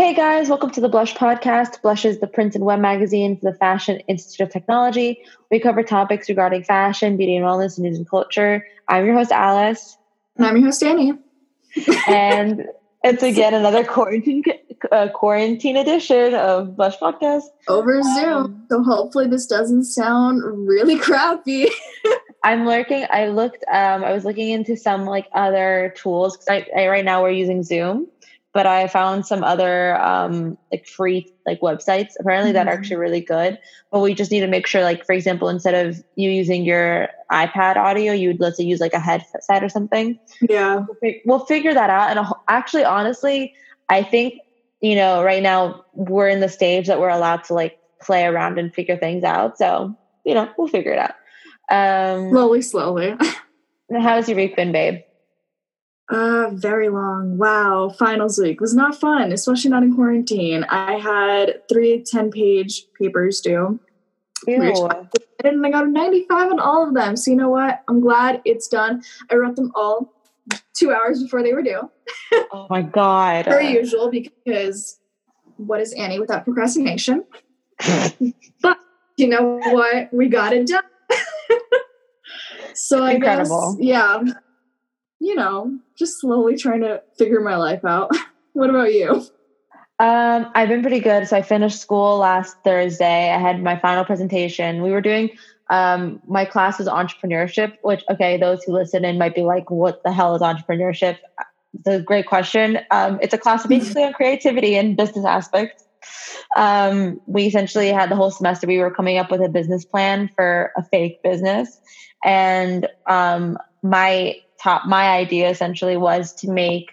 Hey guys, welcome to the Blush Podcast. Blush is the print and web magazine for the Fashion Institute of Technology. We cover topics regarding fashion, beauty and wellness, news and culture. I'm your host, Alice. And I'm your host, Annie. and it's again another quarantine uh, quarantine edition of Blush Podcast. Over Zoom. Um, so hopefully this doesn't sound really crappy. I'm lurking. I looked, um, I was looking into some like other tools because I, I right now we're using Zoom but I found some other um, like free like websites apparently mm-hmm. that are mm-hmm. actually really good. But we just need to make sure, like for example, instead of you using your iPad audio, you would let's say use like a headset or something. Yeah, we'll figure that out. And actually, honestly, I think you know right now we're in the stage that we're allowed to like play around and figure things out. So you know we'll figure it out. Um, slowly, slowly. how's your week been, babe? Uh, very long. Wow. Finals week was not fun, especially not in quarantine. I had three 10 page papers due. Ew. And I got a 95 on all of them. So you know what? I'm glad it's done. I wrote them all two hours before they were due. oh my God. Per usual, because what is Annie without procrastination? but you know what? We got it done. so I guess, yeah you know, just slowly trying to figure my life out. what about you? Um, I've been pretty good. So I finished school last Thursday. I had my final presentation. We were doing um, my class was entrepreneurship, which okay, those who listen in might be like, "What the hell is entrepreneurship?" It's a great question. Um, it's a class basically on creativity and business aspects. Um, we essentially had the whole semester. We were coming up with a business plan for a fake business, and um, my top my idea essentially was to make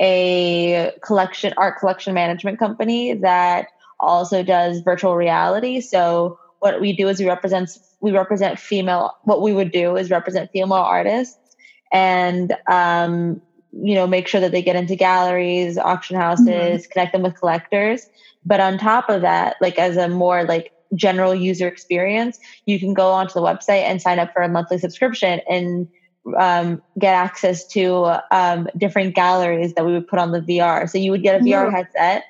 a collection art collection management company that also does virtual reality so what we do is we represent we represent female what we would do is represent female artists and um, you know make sure that they get into galleries auction houses mm-hmm. connect them with collectors but on top of that like as a more like general user experience you can go onto the website and sign up for a monthly subscription and um, get access to um, different galleries that we would put on the VR. So you would get a VR headset,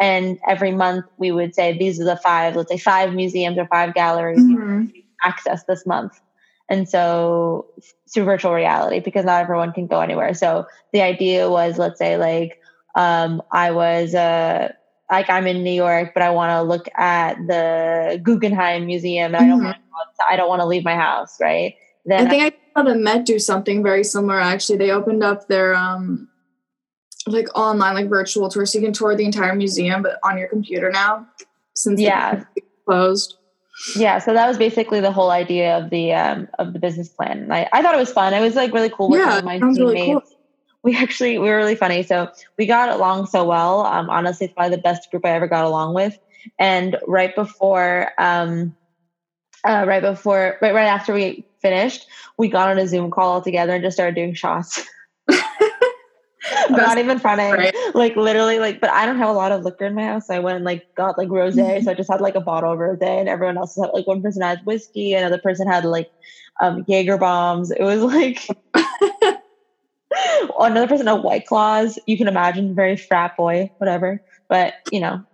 and every month we would say these are the five, let's say five museums or five galleries mm-hmm. access this month. And so through virtual reality, because not everyone can go anywhere. So the idea was, let's say, like um, I was uh, like I'm in New York, but I want to look at the Guggenheim Museum, and mm-hmm. I don't mm-hmm. want I don't want to leave my house, right? Then I think I saw the Met do something very similar. Actually, they opened up their um like online like virtual tour, so you can tour the entire museum, but on your computer now since yeah closed. Yeah, so that was basically the whole idea of the um of the business plan. And I, I thought it was fun. It was like really cool working yeah, with my teammates. Really cool. We actually we were really funny. So we got along so well. Um, honestly, it's probably the best group I ever got along with. And right before um uh, right before right right after we finished, we got on a Zoom call all together and just started doing shots. not even fronting. Right. Like literally, like, but I don't have a lot of liquor in my house. So I went and like got like rose, so I just had like a bottle of rose, and everyone else had like one person had whiskey, another person had like um Jaeger bombs. It was like another person had white claws. You can imagine, very frat boy, whatever. But you know,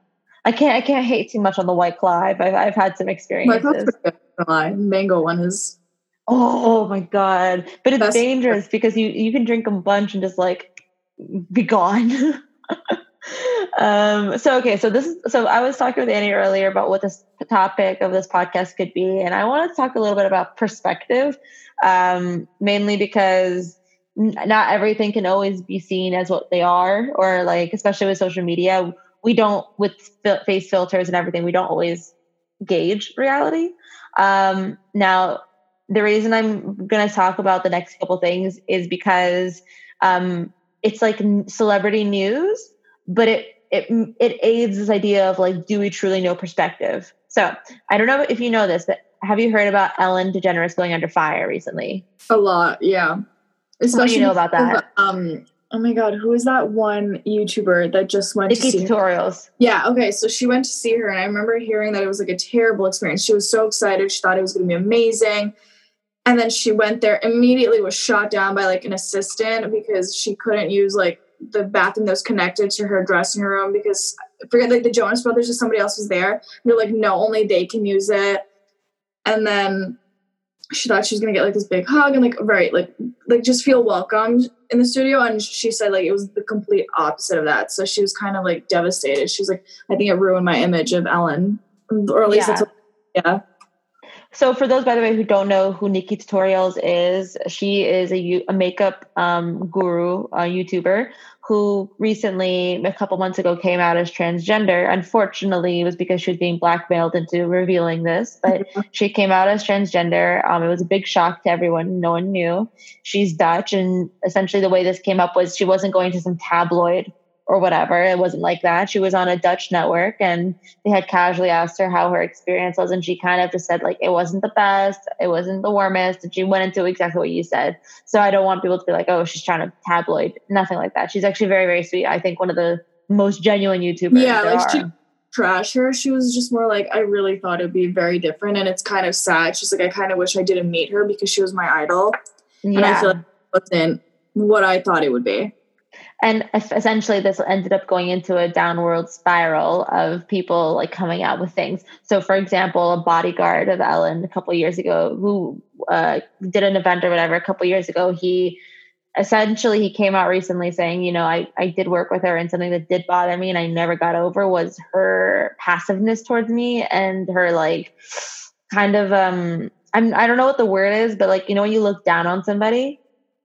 I can't I can't hate too much on the white claw. I've I've, I've had some experiences. Mango one is Oh my god! But it's That's dangerous because you you can drink a bunch and just like be gone. um, so okay, so this is so I was talking with Annie earlier about what this topic of this podcast could be, and I wanted to talk a little bit about perspective, um, mainly because not everything can always be seen as what they are, or like especially with social media, we don't with face filters and everything, we don't always gauge reality. Um, now the reason I'm going to talk about the next couple things is because um, it's like celebrity news, but it it it aids this idea of like, do we truly know perspective? So I don't know if you know this, but have you heard about Ellen DeGeneres going under fire recently? A lot, yeah. Especially what do you know about that? Um, oh my god, who is that one YouTuber that just went Nikki to see tutorials? Her? Yeah, okay, so she went to see her, and I remember hearing that it was like a terrible experience. She was so excited; she thought it was going to be amazing and then she went there immediately was shot down by like an assistant because she couldn't use like the bathroom that was connected to her dressing room because I forget like the Jonas Brothers or somebody else was there. they're like, no, only they can use it. And then she thought she was gonna get like this big hug and like right like like just feel welcomed in the studio and she said like it was the complete opposite of that so she was kind of like devastated she was like i think it ruined my image of ellen or at least yeah. that's what, yeah so for those by the way who don't know who nikki tutorials is she is a, a makeup um, guru a youtuber who recently, a couple months ago, came out as transgender. Unfortunately, it was because she was being blackmailed into revealing this, but she came out as transgender. Um, it was a big shock to everyone. No one knew. She's Dutch. And essentially, the way this came up was she wasn't going to some tabloid or whatever. It wasn't like that. She was on a Dutch network and they had casually asked her how her experience was. And she kind of just said, like, it wasn't the best, it wasn't the warmest. And she went into exactly what you said. So I don't want people to be like, oh, she's trying to tabloid. Nothing like that. She's actually very, very sweet. I think one of the most genuine YouTubers. Yeah, like she trash her. She was just more like, I really thought it'd be very different. And it's kind of sad. She's like, I kind of wish I didn't meet her because she was my idol. Yeah. And I feel like it wasn't what I thought it would be and essentially this ended up going into a downward spiral of people like coming out with things. So for example a bodyguard of ellen a couple years ago who uh, did an event or whatever a couple years ago he essentially he came out recently saying you know I, I did work with her and something that did bother me and i never got over was her passiveness towards me and her like kind of um I'm, i don't know what the word is but like you know when you look down on somebody?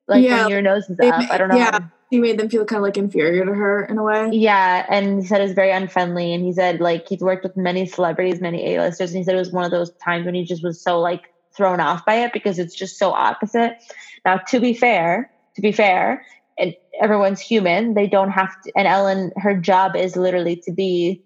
Like yeah, when your nose is up? i don't know yeah he made them feel kind of like inferior to her in a way. Yeah, and he said it was very unfriendly. And he said like he's worked with many celebrities, many A-listers, and he said it was one of those times when he just was so like thrown off by it because it's just so opposite. Now, to be fair, to be fair, and everyone's human. They don't have to. And Ellen, her job is literally to be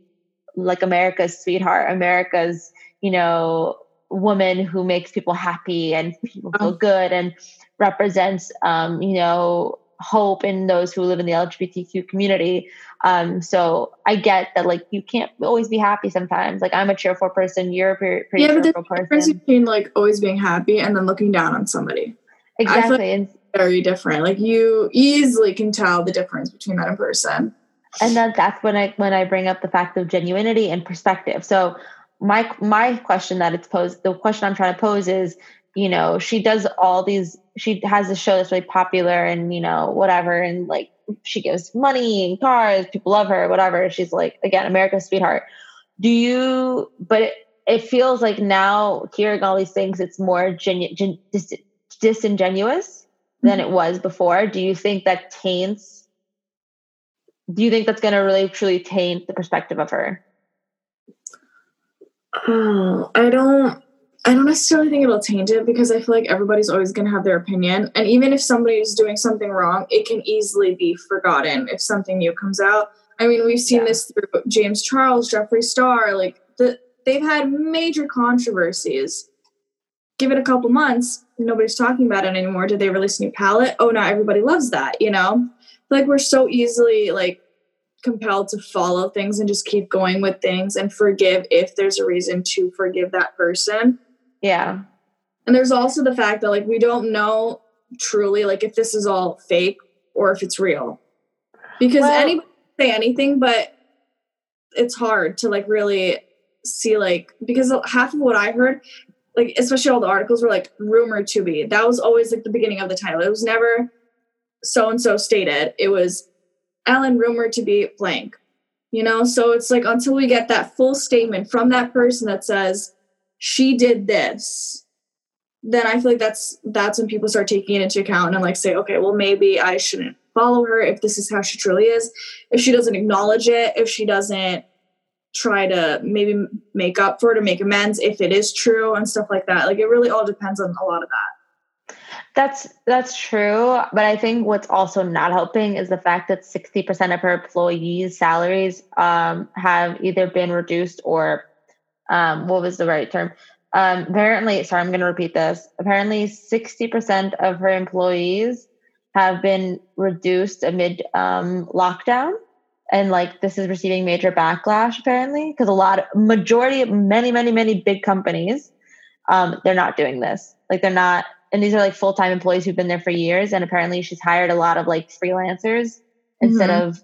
like America's sweetheart, America's you know woman who makes people happy and people feel uh-huh. good and represents um, you know hope in those who live in the LGBTQ community. Um, so I get that like you can't always be happy sometimes. Like I'm a cheerful person, you're a pretty, pretty yeah, cheerful but person. difference between like always being happy and then looking down on somebody. Exactly. Like very different. Like you easily can tell the difference between that in person. And then that's when I when I bring up the fact of genuinity and perspective. So my my question that it's posed, the question I'm trying to pose is, you know, she does all these she has a show that's really popular and you know whatever and like she gives money and cars people love her whatever. She's like again america's sweetheart. Do you but it, it feels like now hearing all these things it's more genu- gen, dis, disingenuous than it mm-hmm. was before. Do you think that taints do you think that's going to really truly taint the perspective of her? Oh i don't I don't necessarily think it'll change it because I feel like everybody's always going to have their opinion. And even if somebody is doing something wrong, it can easily be forgotten if something new comes out. I mean, we've seen yeah. this through James Charles, Jeffree Star, like the, they've had major controversies. Give it a couple months, nobody's talking about it anymore. Did they release a new palette? Oh, now everybody loves that, you know? Like we're so easily like compelled to follow things and just keep going with things and forgive if there's a reason to forgive that person yeah. And there's also the fact that like we don't know truly like if this is all fake or if it's real. Because well, anybody say anything, but it's hard to like really see like because half of what I heard, like especially all the articles were like rumored to be. That was always like the beginning of the title. It was never so and so stated. It was Ellen rumored to be blank. You know, so it's like until we get that full statement from that person that says she did this then i feel like that's that's when people start taking it into account. And like say okay well maybe i shouldn't follow her if this is how she truly is. If she doesn't acknowledge it if she doesn't try to maybe make up for it or make amends if it is true and stuff like that. Like it really all depends on a lot of that. That's that's true. But i think what's also not helping is the fact that 60% of her employees salaries um, have either been reduced or um, what was the right term? Um, apparently, sorry, I'm going to repeat this. Apparently, 60% of her employees have been reduced amid um, lockdown. And like this is receiving major backlash apparently because a lot of majority many, many, many big companies, um, they're not doing this. Like they're not, and these are like full time employees who've been there for years. And apparently she's hired a lot of like freelancers instead mm-hmm. of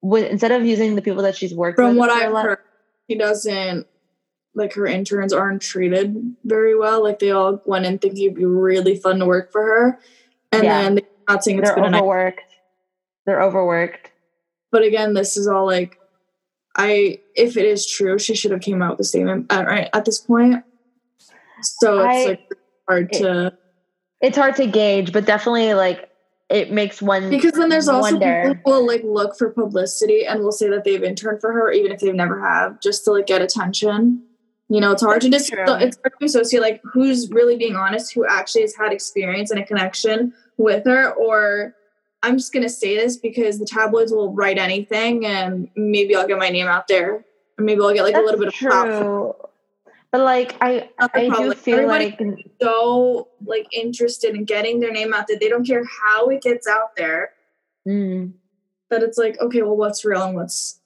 with instead of using the people that she's worked with. from what I've heard, she doesn't like her interns aren't treated very well. Like they all went in thinking it'd be really fun to work for her, and yeah. then they're not saying it's they're overworked. They're overworked. But again, this is all like, I if it is true, she should have came out with a statement at right at this point. So it's I, like hard it, to. It's hard to gauge, but definitely like it makes one because then there's also wonder. people who will like look for publicity and will say that they've interned for her even if they've never have just to like get attention you know it's hard That's to just it's hard to associate like who's really being honest who actually has had experience and a connection with her or i'm just gonna say this because the tabloids will write anything and maybe i'll get my name out there and maybe i'll get like That's a little bit of true. But like I, I do feel Everybody like so like interested in getting their name out there. They don't care how it gets out there. Mm. But it's like, okay, well, what's real and what's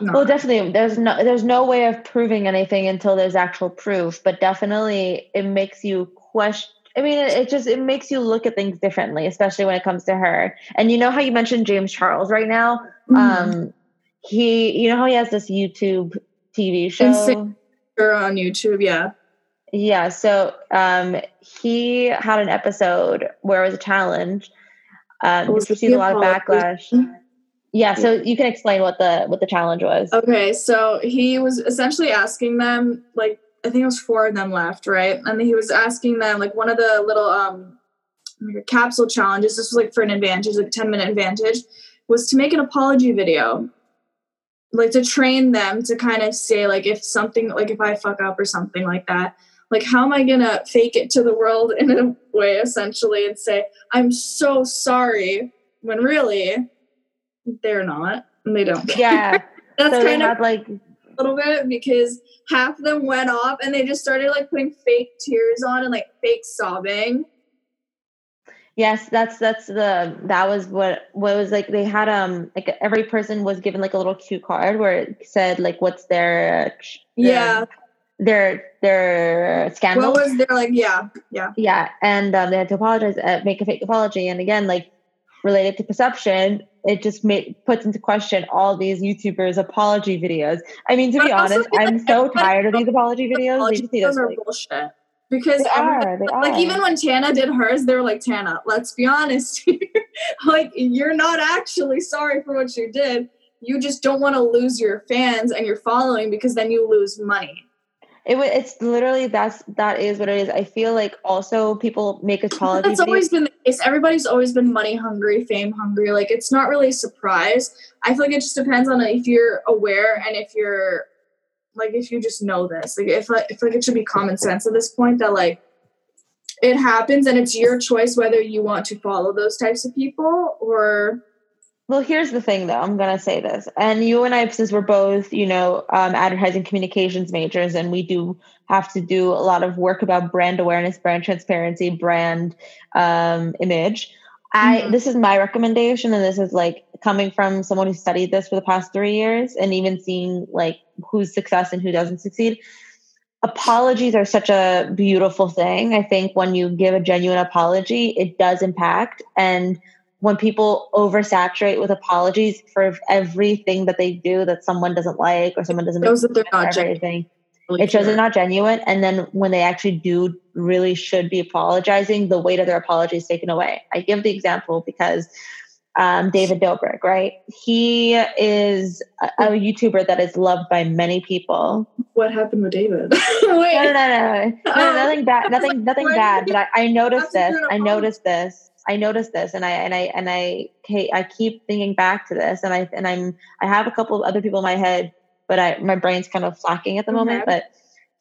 not. Well, definitely, there's no there's no way of proving anything until there's actual proof. But definitely, it makes you question. I mean, it, it just it makes you look at things differently, especially when it comes to her. And you know how you mentioned James Charles right now. Mm-hmm. Um, he, you know how he has this YouTube TV show on YouTube, yeah. Yeah, so um, he had an episode where it was a challenge. Um, received a lot of backlash. Yeah, so you can explain what the what the challenge was. Okay, so he was essentially asking them like I think it was four of them left, right? And he was asking them like one of the little um like capsule challenges. This was like for an advantage, like ten minute advantage, was to make an apology video like to train them to kind of say like if something like if I fuck up or something like that, like how am I gonna fake it to the world in a way essentially and say I'm so sorry when really they're not they don't. Yeah, that's so kind of like a little bit because half of them went off and they just started like putting fake tears on and like fake sobbing Yes, that's that's the that was what what was like they had um like every person was given like a little cue card where it said like what's their, their yeah their their scandal. What was their like yeah yeah yeah and um, they had to apologize uh, make a fake apology and again like related to perception it just made, puts into question all these YouTubers apology videos. I mean, to but be honest, I'm so tired of these apology videos. They just are like, bullshit because they are, they like are. even when Tana did hers, they were like, Tana, let's be honest like you're not actually sorry for what you did. You just don't want to lose your fans and your following because then you lose money. It it's literally that's that is what it is. I feel like also people make a apologies. That's always been the case. Everybody's always been money hungry, fame hungry. Like it's not really a surprise. I feel like it just depends on if you're aware and if you're like if you just know this like if if like it should be common sense at this point that like it happens and it's your choice whether you want to follow those types of people or well here's the thing though i'm going to say this and you and i since we're both you know um, advertising communications majors and we do have to do a lot of work about brand awareness brand transparency brand um, image I mm-hmm. this is my recommendation, and this is like coming from someone who studied this for the past three years, and even seeing like who's success and who doesn't succeed. Apologies are such a beautiful thing. I think when you give a genuine apology, it does impact. And when people oversaturate with apologies for everything that they do that someone doesn't like or someone doesn't, those that they're not. Genuine really it shows they're not genuine. And then when they actually do really should be apologizing, the weight of their apology is taken away. I give the example because um, David Dobrik, right? He is a, a, YouTuber that is loved by many people. What happened with David? Wait. No, no, no, no, no, no nothing bad, nothing, nothing bad. But I, I noticed this. I noticed this. I noticed this, and I and I and I I keep thinking back to this, and I and I'm I have a couple of other people in my head but I my brain's kind of flacking at the mm-hmm. moment. But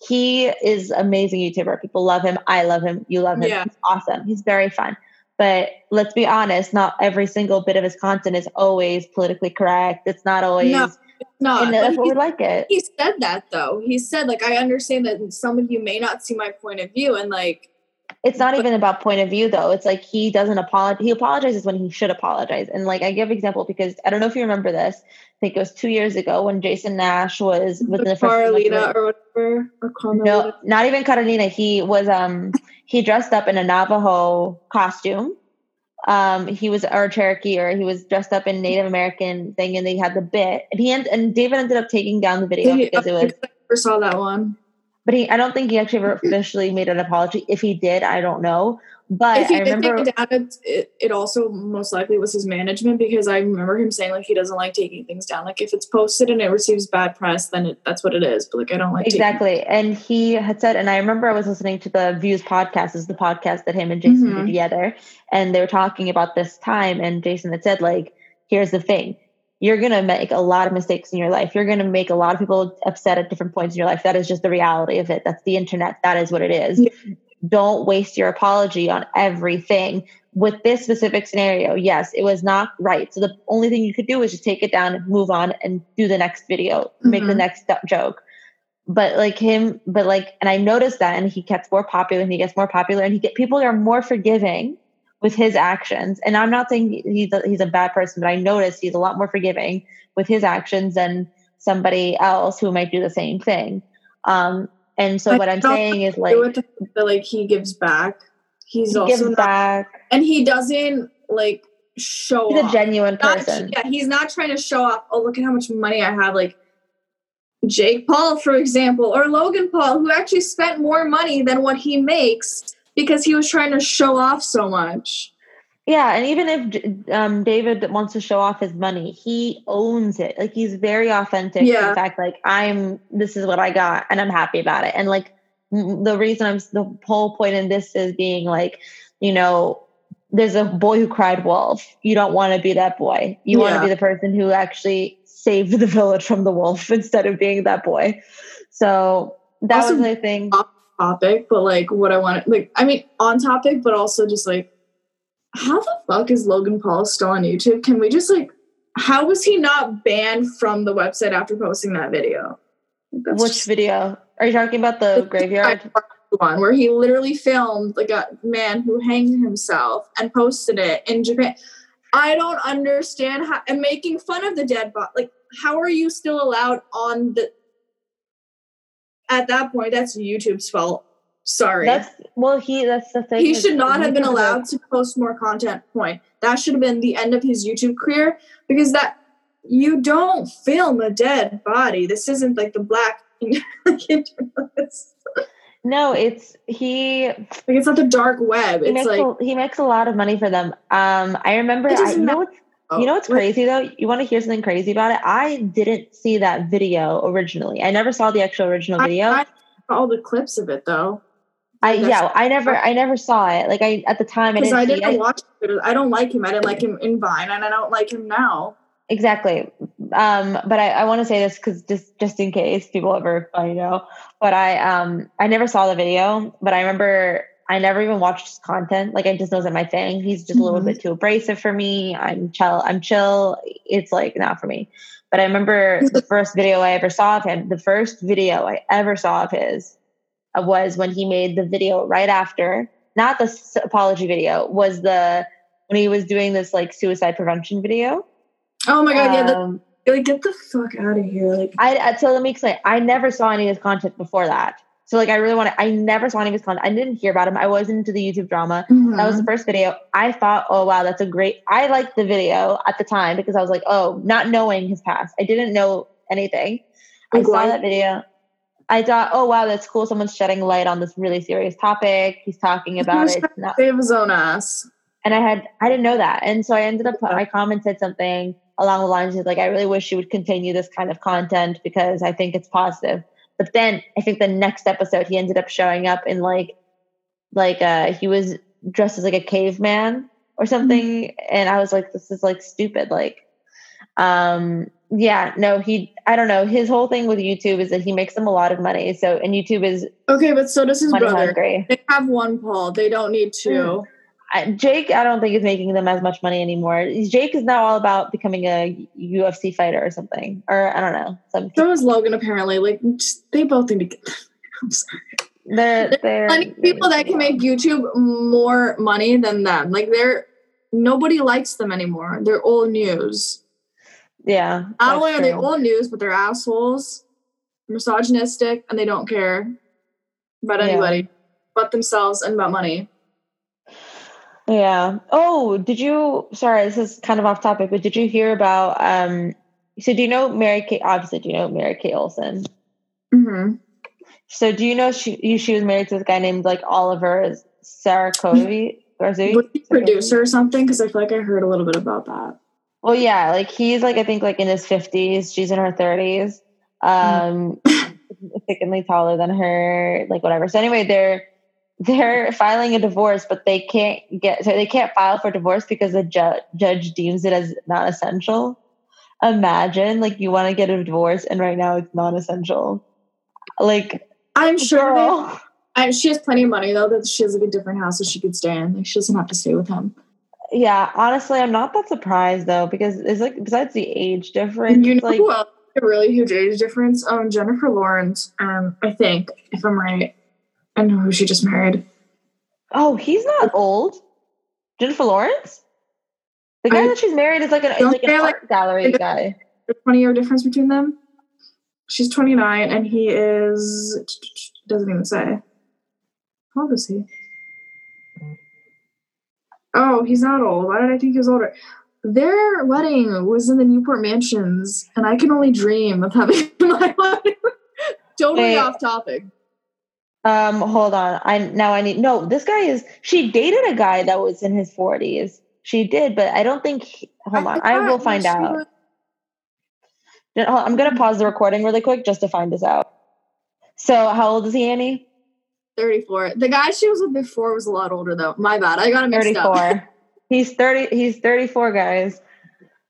he is amazing YouTuber. People love him. I love him. You love him. Yeah. He's awesome. He's very fun. But let's be honest, not every single bit of his content is always politically correct. It's not always no. No, and that's what we like it. He said that though. He said like I understand that some of you may not see my point of view, and like it's not even about point of view though. It's like he doesn't apologize. He apologizes when he should apologize. And like I give example because I don't know if you remember this. I think it was two years ago when Jason Nash was within the, Carolina or whatever. Or no, not even Carolina. He was um he dressed up in a Navajo costume um he was or Cherokee or he was dressed up in Native American thing and they had the bit and he and David ended up taking down the video because it was I never saw that one. But he I don't think he actually ever officially made an apology. If he did, I don't know. But if he I did remember take it down, it, it, it also most likely was his management because I remember him saying like he doesn't like taking things down. Like if it's posted and it receives bad press, then it, that's what it is. But like I don't like taking- exactly. And he had said, and I remember I was listening to the Views podcast, this is the podcast that him and Jason Mhm. did together, and they were talking about this time, and Jason had said, like, here's the thing. You're gonna make a lot of mistakes in your life. You're gonna make a lot of people upset at different points in your life. That is just the reality of it. That's the internet. That is what it is. Yeah. Don't waste your apology on everything. With this specific scenario, yes, it was not right. So the only thing you could do is just take it down and move on and do the next video, make the Mhm. next joke but like him but like and i noticed that and he gets more popular and he gets more popular and he get people are more forgiving with his actions and i'm not saying he's a, he's a bad person but i noticed he's a lot more forgiving with his actions than somebody else who might do the same thing um and so I what i'm saying is like with the fact that like he gives back. He's he also gives not, back and he doesn't like show he's a off. genuine Not- person yeah, he's not trying to show off. Oh, look at how much money I have. Like Jake Paul, for example, or Logan Paul, who actually spent more money than what he makes because he was trying to show off so much. Yeah, and even if um, David wants to show off his money, he owns it. Like he's very authentic. Yeah. In fact, like I'm, this is what I got, and I'm happy about it. And like the reason I'm the whole point in this is being like, you know, there's a boy who cried wolf. You don't want to be that boy. You want to be the person who actually saved the village from the wolf instead of being that boy. So that Also- was my thing. Topic, but like what I want to like I mean on topic, but also just like how the fuck is Logan Paul still on YouTube? Can we just like how was he not banned from the website after posting that video? That's Which just- video are you talking about? The graveyard. one where he literally filmed like a man who hanged himself and posted it in Japan. I don't understand how and making fun of the dead body. Like, how are you still allowed on the? At that point, that's YouTube's fault. Sorry, That's well, he. That's the thing. he should not have been YouTube is a- allowed to post more content. Point. That should have been the end of his YouTube career because that you don't film a dead body. This isn't like the black. No, it's he. like it's not the dark web. He It's makes like a, he makes a lot of money for them. Um, I remember. It I, you know what's you know what's Like, crazy though? You want to hear something crazy about it? I didn't see that video originally. I never saw the actual original I- video. I saw all the clips of it though. I, that's- yeah, I never I never saw it. Like I at the time I didn't I didn't watch it. I don't like him. I didn't like him in Vine, and I don't like him now. Exactly. Um, but I, I want to say this because just just in case people ever find out. But I um I never saw the video, but I remember I never even watched his content. Like I just wasn't my thing. He's just a little Mhm. bit too abrasive for me. I'm chill. I'm chill. It's like not for me. But I remember the first video I ever saw of him. The first video I ever saw of his uh, was when he made the video right after, not the apology video, was the when he was doing this like suicide prevention video. Oh my god! yeah, the, Um, like get the fuck out of here! Like I I- so let me explain. I never saw any of his content before that. So like I really want to. I never saw any of his content. I didn't hear about him. I wasn't into the YouTube drama. That Mm-hmm. was the first video. I thought, oh wow, that's a great. I liked the video at the time because I was like, oh, not knowing his past, I didn't know anything. I saw why- that video. I thought, oh wow, that's cool. Someone's shedding light on this really serious topic. He's talking about it. Not- save his own ass. and I had I didn't know that, and so I ended up. I commented something along the lines of like I really wish you would continue this kind of content because I think it's positive. But then I think the next episode he ended up showing up in like like uh he was dressed as like a caveman or something, and I was like this is like stupid like um yeah no he I don't know his whole thing with YouTube is that he makes them a lot of money so and YouTube is Okay, but so does his brother. hungry. They have one Paul. They don't need two. Jake, I don't think is making them as much money anymore. Jake is now all about becoming a UFC fighter or something, or I don't know. Some So is Logan. Apparently, like they both need to. Get, I'm sorry. they're they're Plenty of people that can make YouTube more money than them. Like they're nobody likes them anymore. They're old news. yeah. Not only are they old news, but they're assholes, misogynistic, and they don't care about Yeah. anybody but themselves and about money. Yeah. Oh, did you? Sorry, this is kind of off topic, but did you hear about? um So, do you know Mary Kate? Obviously, do you know Mary Kate Olsen? Mm-hmm. So, do you know she she was married to this guy named like Olivier Sarkozy? Was he producer or something? Because I feel like I heard a little bit about that. Well, yeah, like he's like I think like in his fifties. She's in her thirties. Um, significantly taller than her. Like whatever. So anyway, they're they're filing a divorce, but they can't get so they can't file for divorce because the ju- judge deems it as not essential. Imagine like you want to get a divorce and right now it's non essential. Like I'm sure they, I, she has plenty of money though that she has like a different house that she could stay in. Like she doesn't have to stay with him. Yeah, honestly, I'm not that surprised though because it's like besides the age difference, you know like who else a really huge age difference? Um, Jennifer Lawrence. Um, I think if I'm right, I know who she just married. oh, he's not old. Jennifer Lawrence, the guy I- that she's married is like an, like an art gallery guy. There's a 20 year difference between them. She's 29 and he is doesn't even say. How old is he? Oh, he's not old. Why did I think he was older? Their wedding was in the Newport Mansions, and I can only dream of having my wedding. totally off topic. Um, hold on. I now I need no. This guy is. She dated a guy that was in his forties. She did, but I don't think. he- hold on. I will find out. was- I'm gonna pause the recording really quick just to find this out. So, how old is he, Annie? 34. The guy she was with before was a lot older, though. My bad. I got him mixed up. 34. he's 30. He's 34, guys.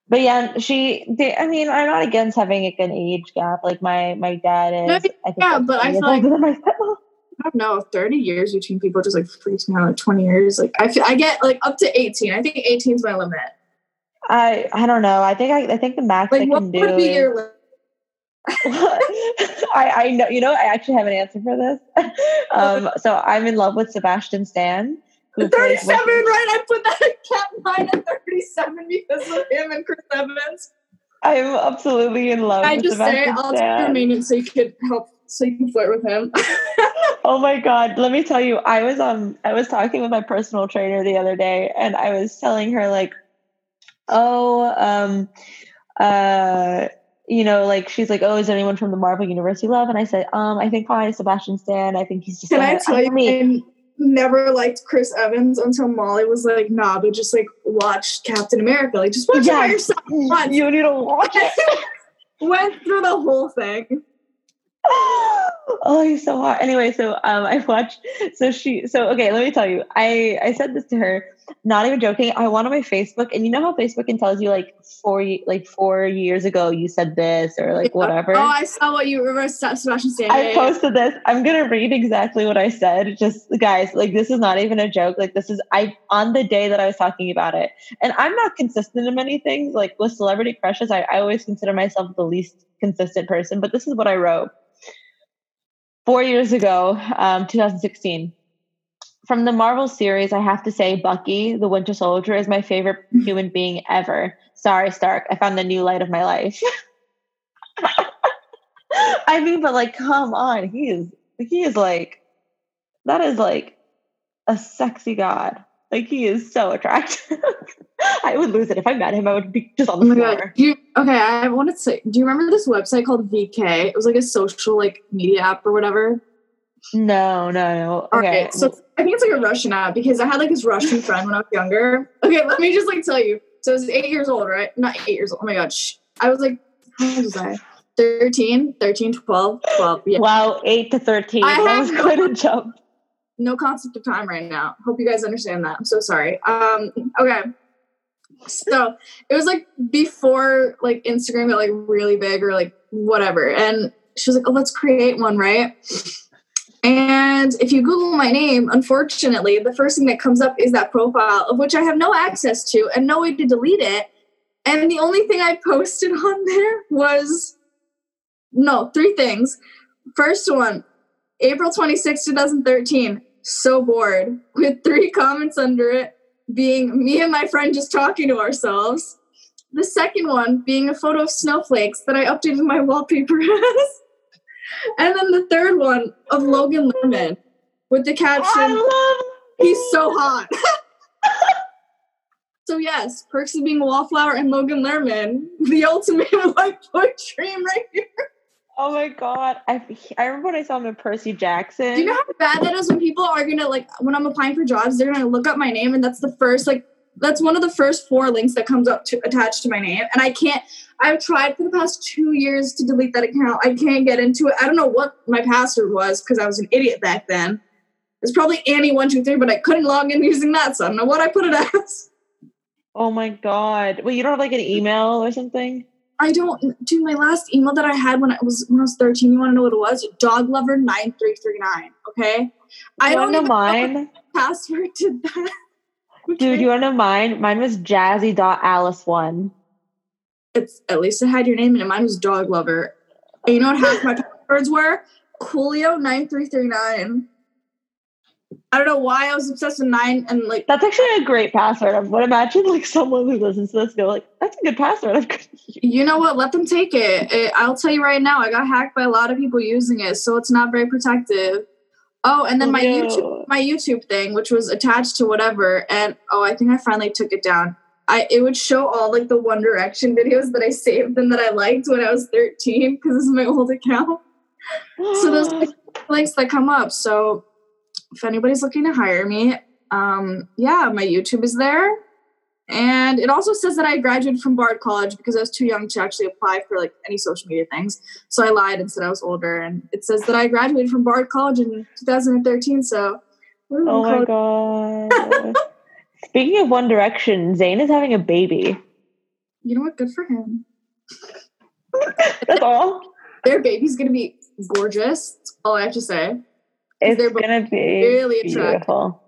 But yeah, she. They, I mean, I'm not against having like an age gap. Like my my dad is. No, I think yeah, but I 10 feel like- older than my stepmom. I don't know. 30 years between people just like freaks me out. Like 20 years. Like I feel, I get like up to 18. I think 18 is my limit. I I don't know. I think I I think the max I Like what can would be is. your limit? I, I know you know I actually have an answer for this. Um, so I'm in love with Sebastian Stan, who 37, Winston- right? I put that at cat nine at 37 because of him and Chris Evans. I'm absolutely in love I with just say Sebastian I'll take Stan. your maintenance so you could help so you can flirt with him. Oh my god, let me tell you, I was um I was talking with my personal trainer the other day and I was telling her like, oh, um uh you know, like she's like, oh, is there anyone from the Marvel universe you love? And I said, um, I think probably Sebastian Stan. I think he's just Can I tell you, me. I never liked Chris Evans until Molly was like, nah, but just like watch Captain America. Like, just watch it by yourself once. You need to watch it. Went through the whole thing. oh, he's so hot. Anyway, so um, I watched. So she. So okay, let me tell you. I I said this to her. Not even joking. I went on my Facebook, and you know how Facebook can tells you like four like four years ago you said this or like whatever. Oh, I saw what you remember Sebastian Stan. I posted this. I'm gonna read exactly what I said. Just guys, like this is not even a joke. Like this is I on the day that I was talking about it. And I'm not consistent in many things. Like with celebrity crushes, I, I always consider myself the least consistent person. But this is what I wrote four years ago, um, 2016. From the Marvel series, I have to say Bucky, the Winter Soldier, is my favorite human being ever. Sorry, Stark. I found the new light of my life. I mean, but like, come on, he is he is like that is like a sexy god. Like he is so attractive. I would lose it if I met him. I would be just on Oh the my floor. Do you, okay, I wanted to say, do you remember this website called VK? It was like a social like media app or whatever. No, no, no. Okay, right, so I think it's like a Russian app because I had like this Russian friend when I was younger. Okay, let me just like tell you. So I was eight years old, right? Not eight years old. Oh my god. Shh. I was like, how old was I? 13, 13, 12, 12. Yeah. wow, eight to thirteen. I that was no- quite a jump. No concept of time right now. Hope you guys understand that. I'm so sorry. Um, okay. So it was like before like Instagram got like really big or like whatever. And she was like, Oh, let's create one, right? And if you Google my name, unfortunately, the first thing that comes up is that profile of which I have no access to and no way to delete it. And the only thing I posted on there was no, three things. First one, April 26, 2013. So bored with three comments under it being me and my friend just talking to ourselves. The second one being a photo of snowflakes that I updated my wallpaper as. And then the third one of Logan Lerman with the caption, he's so hot. So yes, perks of being a wallflower and Logan Lerman, the ultimate white boy dream right here. Oh my god! I I remember when I saw him in Percy Jackson. Do you know how bad that is when people are gonna like when I'm applying for jobs, they're gonna look up my name and that's the first like that's one of the first four links that comes up to attached to my name, and I can't. I've tried for the past two years to delete that account. I can't get into it. I don't know what my password was because I was an idiot back then. It's probably Annie one two three, but I couldn't log in using that, so I don't know what I put it as. Oh my god! Well, you don't have like an email or something. I don't do my last email that I had when I was when I was 13. You want to know what it was? Dog lover 9339. Okay. I don't know mine. password to that. Okay. Dude, you want to know mine? Mine was jazzy.alice1. It's at least it had your name in it. Mine was dog lover. And you know what half my passwords were? Coolio9339. I don't know why I was obsessed with nine and like that's actually a great password. I would imagine like someone who listens to this go like, "That's a good password." you know what? Let them take it. it. I'll tell you right now, I got hacked by a lot of people using it, so it's not very protective. Oh, and then my. YouTube my YouTube thing, which was attached to whatever, and oh, I think I finally took it down. I it would show all like the One Direction videos that I saved and that I liked when I was 13 because this is my old account. so those links that come up. So if anybody's looking to hire me, um, yeah, my YouTube is there. And it also says that I graduated from Bard College because I was too young to actually apply for like any social media things. So I lied and said I was older. And it says that I graduated from Bard College in 2013. So, oh my god! Speaking of One Direction, Zayn is having a baby. You know what? Good for him. That's all. Their baby's gonna be gorgeous. That's all I have to say. It's gonna be really beautiful.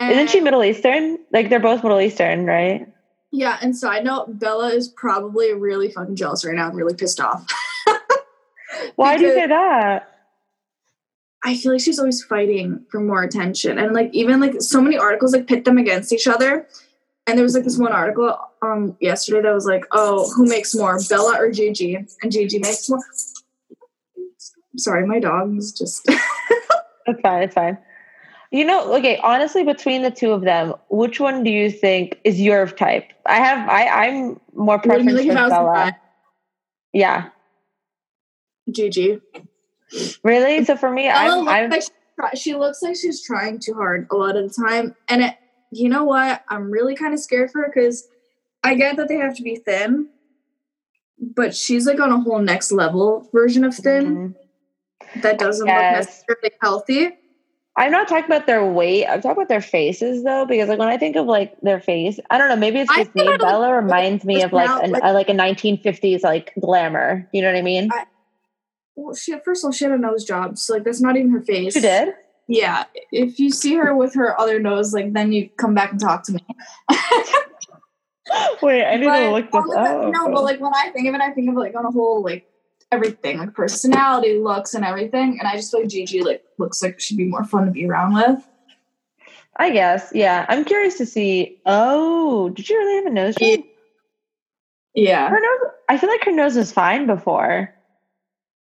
And Isn't she Middle Eastern? Like they're both Middle Eastern, right? Yeah, and side note, Bella is probably really fucking jealous right now and really pissed off. Why do you say that? I feel like she's always fighting for more attention. And like even like so many articles like pit them against each other. And there was like this one article um yesterday that was like, oh, who makes more, Bella or Gigi? And Gigi makes more. Sorry, my dog is just It's fine. It's fine. You know, okay, honestly, between the two of them, which one do you think is your type? I have, I, I'm more preference for Bella. Yeah. Gigi. Really? So for me, Bella I'm, I'm like she, she looks like she's trying too hard a lot of the time. And it, you know what? I'm really kind of scared for her because I get that they have to be thin, but she's like on a whole next level version of thin. Mm-hmm that doesn't look necessarily healthy. I'm not talking about their weight. I'm talking about their faces though, because like when I think of like their face, I don't know. Maybe it's just me. Bella reminds me of like an, like, a, like a 1950s like glamour. You know what I mean? I, well, she first of all she had a nose job, so like that's not even her face. She did. Yeah. If you see her with her other nose, like then you come back and talk to me. Wait, I need but to look this up. No, but like when I think of it, I think of like on a whole like everything, like personality, looks, and everything. And I just feel like Gigi like looks like she'd be more fun to be around with. I guess, yeah. I'm curious to see. Oh, did you really have a nose job? Yeah. Her nose. I feel like her nose was fine before.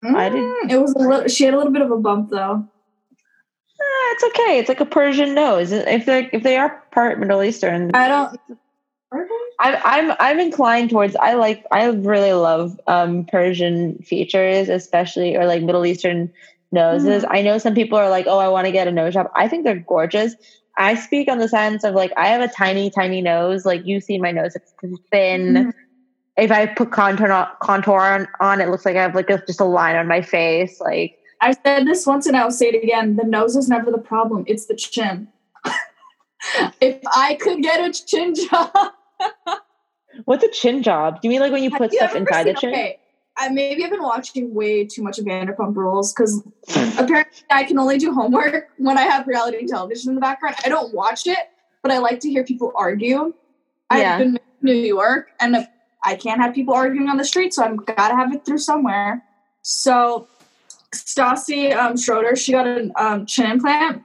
Mm, I didn't. It was a little. She had a little bit of a bump though. Uh, it's okay. It's like a Persian nose. If they if they are part Middle Eastern, I don't. I'm I'm I'm inclined towards I like I really love um Persian features, especially or like Middle Eastern noses. Mm-hmm. I know some people are like, oh, I want to get a nose job. I think they're gorgeous. I speak on the sense of like I have a tiny, tiny nose. Like you see my nose, it's thin. Mm-hmm. If I put contour on, contour on, on, it looks like I have like a, just a line on my face. Like I said this once and I'll say it again. The nose is never the problem. It's the chin. if I could get a chin job. What's a chin job? Do you mean like when you put stuff inside seen, the chin? Okay. I, maybe I've been watching way too much of Vanderpump Rules because apparently I can only do homework when I have reality television in the background. I don't watch it, but I like to hear people argue. I've been in New York and I can't have people arguing on the street, so I've got to have it through somewhere. So Stassi um, Schroeder, she got a um, chin implant.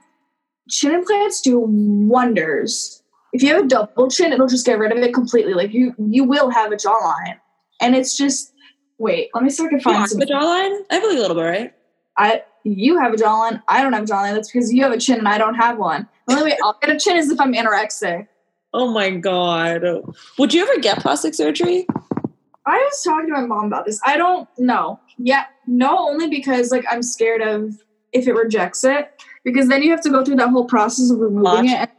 Chin implants do wonders if you have a double chin, it'll just get rid of it completely. Like you, you will have a jawline, and it's just wait. Let me see if I can find some. A jawline? I have a little bit, right? I you have a jawline. I don't have a jawline. That's because you have a chin and I don't have one. The only way I'll get a chin is if I'm anorexic. Oh my god. Would you ever get plastic surgery? I was talking to my mom about this. I don't know. Yeah, no, only because like I'm scared of if it rejects it, because then you have to go through that whole process of removing it.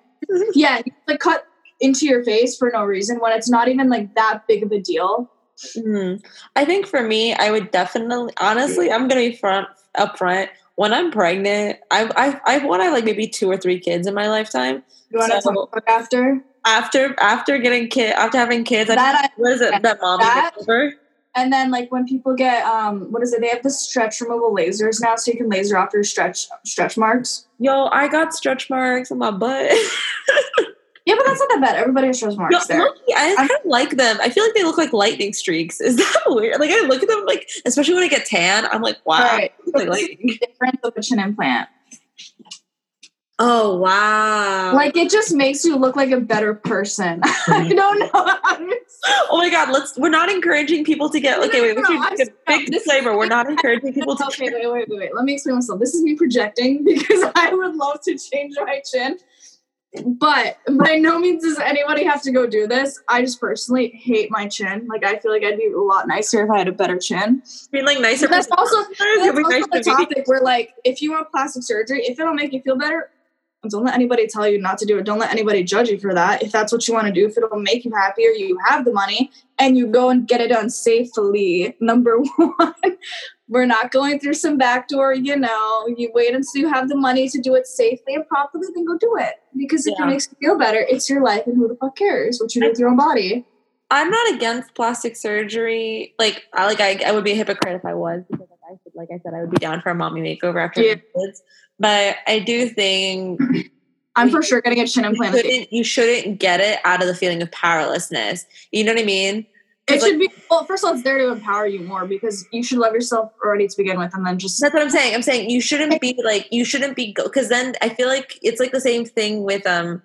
Yeah, you, like cut into your face for no reason when it's not even like that big of a deal. Mhm. I think for me, I would definitely, honestly, I'm gonna be front up front. When I'm pregnant, I've I've I've wanted like maybe two or three kids in my lifetime. You want to So- talk after? After after getting kid after having kids, I That I- what is it that mommy that- makeover? And then like when people get um what is it? They have the stretch removal lasers now, so you can laser off your stretch stretch marks. Yo, I got stretch marks on my butt. Yeah, but that's not that bad. Everybody has stretch marks No, there. I kind of like them. I feel like they look like lightning streaks. Is that weird? Like I look at them, like especially when I get tan, I'm like, wow, Right. like lightning. Different of a chin implant. Oh wow! Like it just makes you look like a better person. I mm-hmm. don't know. oh my god, let's. We're not encouraging people to get. Okay, wait. we should no, a big disclaimer. We're not encouraging people to. okay, wait, wait, wait, wait. Let me explain myself. This is me projecting because I would love to change my chin. But by no means does anybody have to go do this. I just personally hate my chin. Like I feel like I'd be a lot nicer if I had a better chin. Being like nicer. But that's also that's also nice the topic where like if you want plastic surgery, if it'll make you feel better, don't let anybody tell you not to do it. Don't let anybody judge you for that. If that's what you want to do, if it'll make you happier, you have the money and you go and get it done safely. Number one, we're not going through some backdoor, you know, you wait until you have the money to do it safely and properly, then go do it. Because if Yeah. it makes you feel better, it's your life and who the fuck cares what you do with your own body. I'm not against plastic surgery. Like, I like I, I would be a hypocrite if I was because like I said, like I said, I would be down for a mommy makeover after Yeah. kids. But I do think I'm for sure getting a chin you implant. shouldn't, you shouldn't get it out of the feeling of powerlessness. You know what I mean? It like, should be well. First of all, it's there to empower you more because you should love yourself already to begin with, and then just That's what I'm saying. I'm saying you shouldn't be like you shouldn't be because then I feel like it's like the same thing with um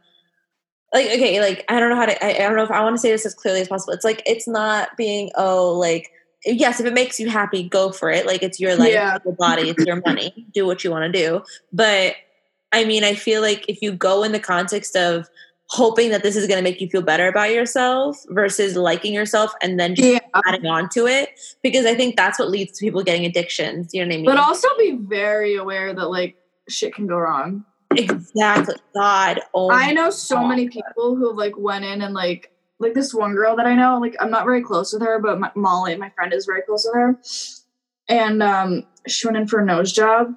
like okay like I don't know how to I, I don't know if I want to say this as clearly as possible. It's like it's not being oh like yes if it makes you happy go for it like it's your life Yeah. your body it's your money do what you want to do but I mean I feel like if you go in the context of hoping that this is going to make you feel better about yourself versus liking yourself and then just yeah. adding on to it because I think that's what leads to people getting addictions. You know what I mean? But also be very aware that like shit can go wrong. exactly. God. Oh, I know so God. many people who like went in and like like this one girl that I know. Like I'm not very close with her, but my, Molly, my friend, is very close with her. And um, she went in for a nose job.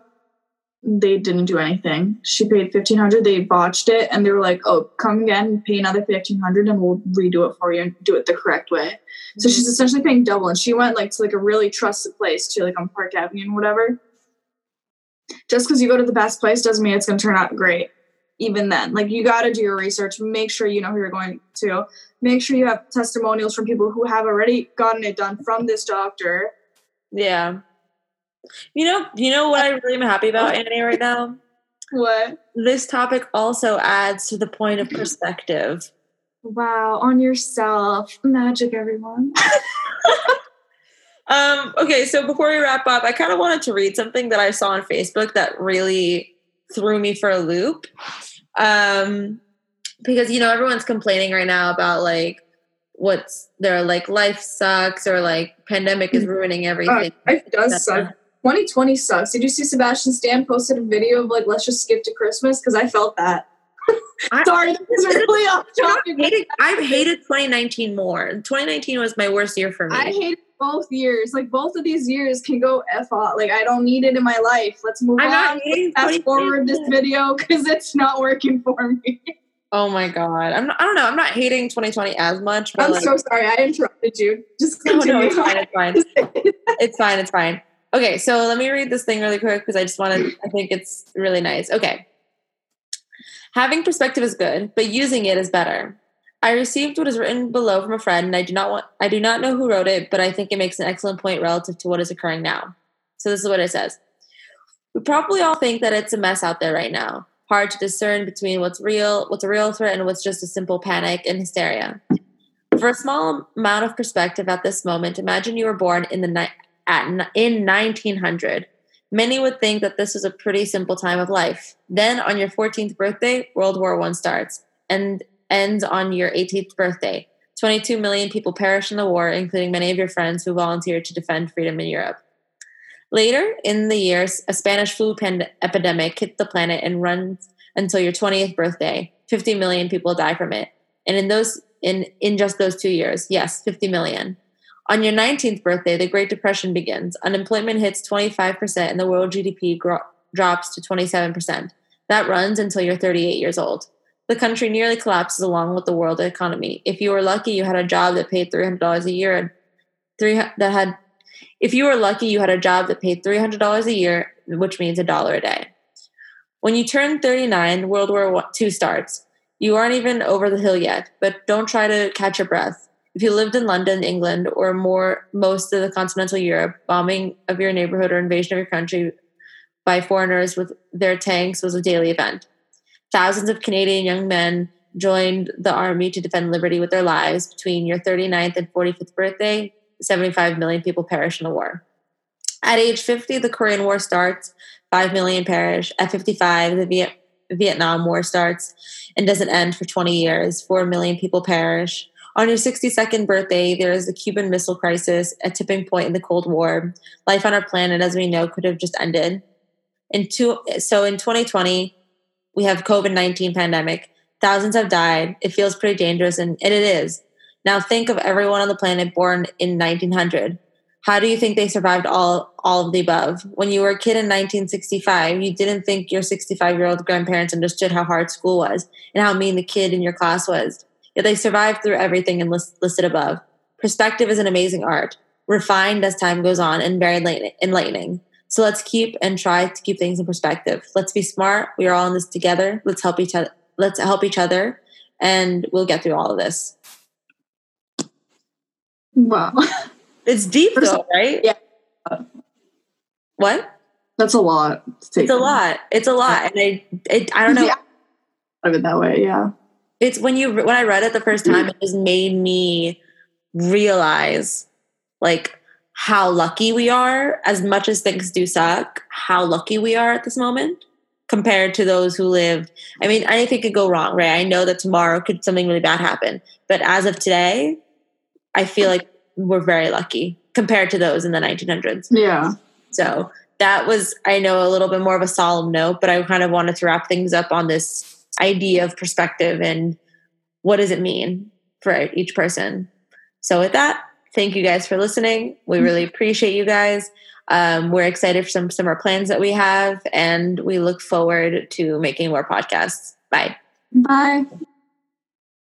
They didn't do anything. She paid fifteen hundred. They botched it, and they were like, "Oh, come again, pay another fifteen hundred, and we'll redo it for you and do it the correct way." So she's essentially paying double, and she went like to like a really trusted place to like on Park Avenue and whatever. Just because you go to the best place doesn't mean it's going to turn out great. Even then, like you got to do your research. Make sure you know who you're going to. Make sure you have testimonials from people who have already gotten it done from this doctor. yeah. You know, you know what I really am happy about, Annie, right now? What? This topic also adds to the point of perspective. Wow, on yourself, magic, everyone. Um, okay, so before we wrap up, I kind of wanted to read something that I saw on Facebook that really threw me for a loop. Um, because you know everyone's complaining right now about like what's their like life sucks or like pandemic is ruining everything. Uh, it does suck. 2020 sucks. Did you see Sebastian Stan posted a video of like let's just skip to Christmas? Because I felt that. I- Sorry, this is really off topic. hated, I've hated 2019 more. 2019 was my worst year for me. I hated both years. Like both of these years can go f off. Like I don't need it in my life. Let's move I'm on. Fast forward this video because it's not working for me. Oh my god, I'm not, I don't know. I'm not hating 2020 as much, but I'm like, so sorry. I interrupted you. Just no, continue. no, it's fine. It's fine. it's fine. It's fine. Okay, so let me read this thing really quick because I just want to. I think it's really nice. Okay, having perspective is good, but using it is better. I received what is written below from a friend, and I do not want. I do not know who wrote it, but I think it makes an excellent point relative to what is occurring now. So this is what it says. We probably all think that it's a mess out there right now. Hard to discern between what's real, what's a real threat, and what's just a simple panic and hysteria. For a small amount of perspective at this moment, imagine you were born in the ni- at in 1900. Many would think that this was a pretty simple time of life. Then, on your 14th birthday, World War One starts, and ends on your 18th birthday. 22 million people perished in the war, including many of your friends who volunteered to defend freedom in Europe. Later in the years, a Spanish flu pand- epidemic hit the planet and runs until your 20th birthday. 50 million people die from it. And in those in in just those 2 years, yes, 50 million. On your 19th birthday, the Great Depression begins. Unemployment hits 25% and the world GDP gro- drops to 27%. That runs until you're 38 years old. The country nearly collapses along with the world economy. If you were lucky, you had a job that paid $300 a year, and three that had if you were lucky, you had a job that paid $300 a year, which means a dollar a day. When you turn 39, World War II starts. You aren't even over the hill yet, but don't try to catch your breath. If you lived in London, England, or more most of the continental Europe, bombing of your neighborhood or invasion of your country by foreigners with their tanks was a daily event. Thousands of Canadian young men joined the army to defend liberty with their lives between your 39th and 45th birthday. 75 million people perish in the war. At age 50, the Korean War starts, 5 million perish. At 55, the Viet- Vietnam War starts and doesn't end for 20 years, 4 million people perish. On your 62nd birthday, there is the Cuban Missile Crisis, a tipping point in the Cold War. Life on our planet, as we know, could have just ended. In two, so in 2020, we have COVID 19 pandemic. Thousands have died. It feels pretty dangerous, and it is. Now think of everyone on the planet born in 1900. How do you think they survived all all of the above? When you were a kid in 1965, you didn't think your 65 year old grandparents understood how hard school was and how mean the kid in your class was. Yet they survived through everything and list, listed above. Perspective is an amazing art, refined as time goes on and very enlightening. So let's keep and try to keep things in perspective. Let's be smart. We are all in this together. Let's help each other. Let's help each other, and we'll get through all of this. Wow. It's deep though, right? Yeah. What? That's a lot. It's a lot. It's a lot, and I, it, I don't know. Of it that way, yeah. It's when you when I read it the first time, it just made me realize, like, how lucky we are. As much as things do suck, how lucky we are at this moment compared to those who lived. I mean, anything could go wrong, right? I know that tomorrow could something really bad happen, but as of today, I feel like we're very lucky compared to those in the 1900s. Yeah. So that was, I know, a little bit more of a solemn note, but I kind of wanted to wrap things up on this idea of perspective and what does it mean for each person. So with that, thank you guys for listening. We really appreciate you guys. Um, we're excited for some summer plans that we have, and we look forward to making more podcasts. Bye. Bye.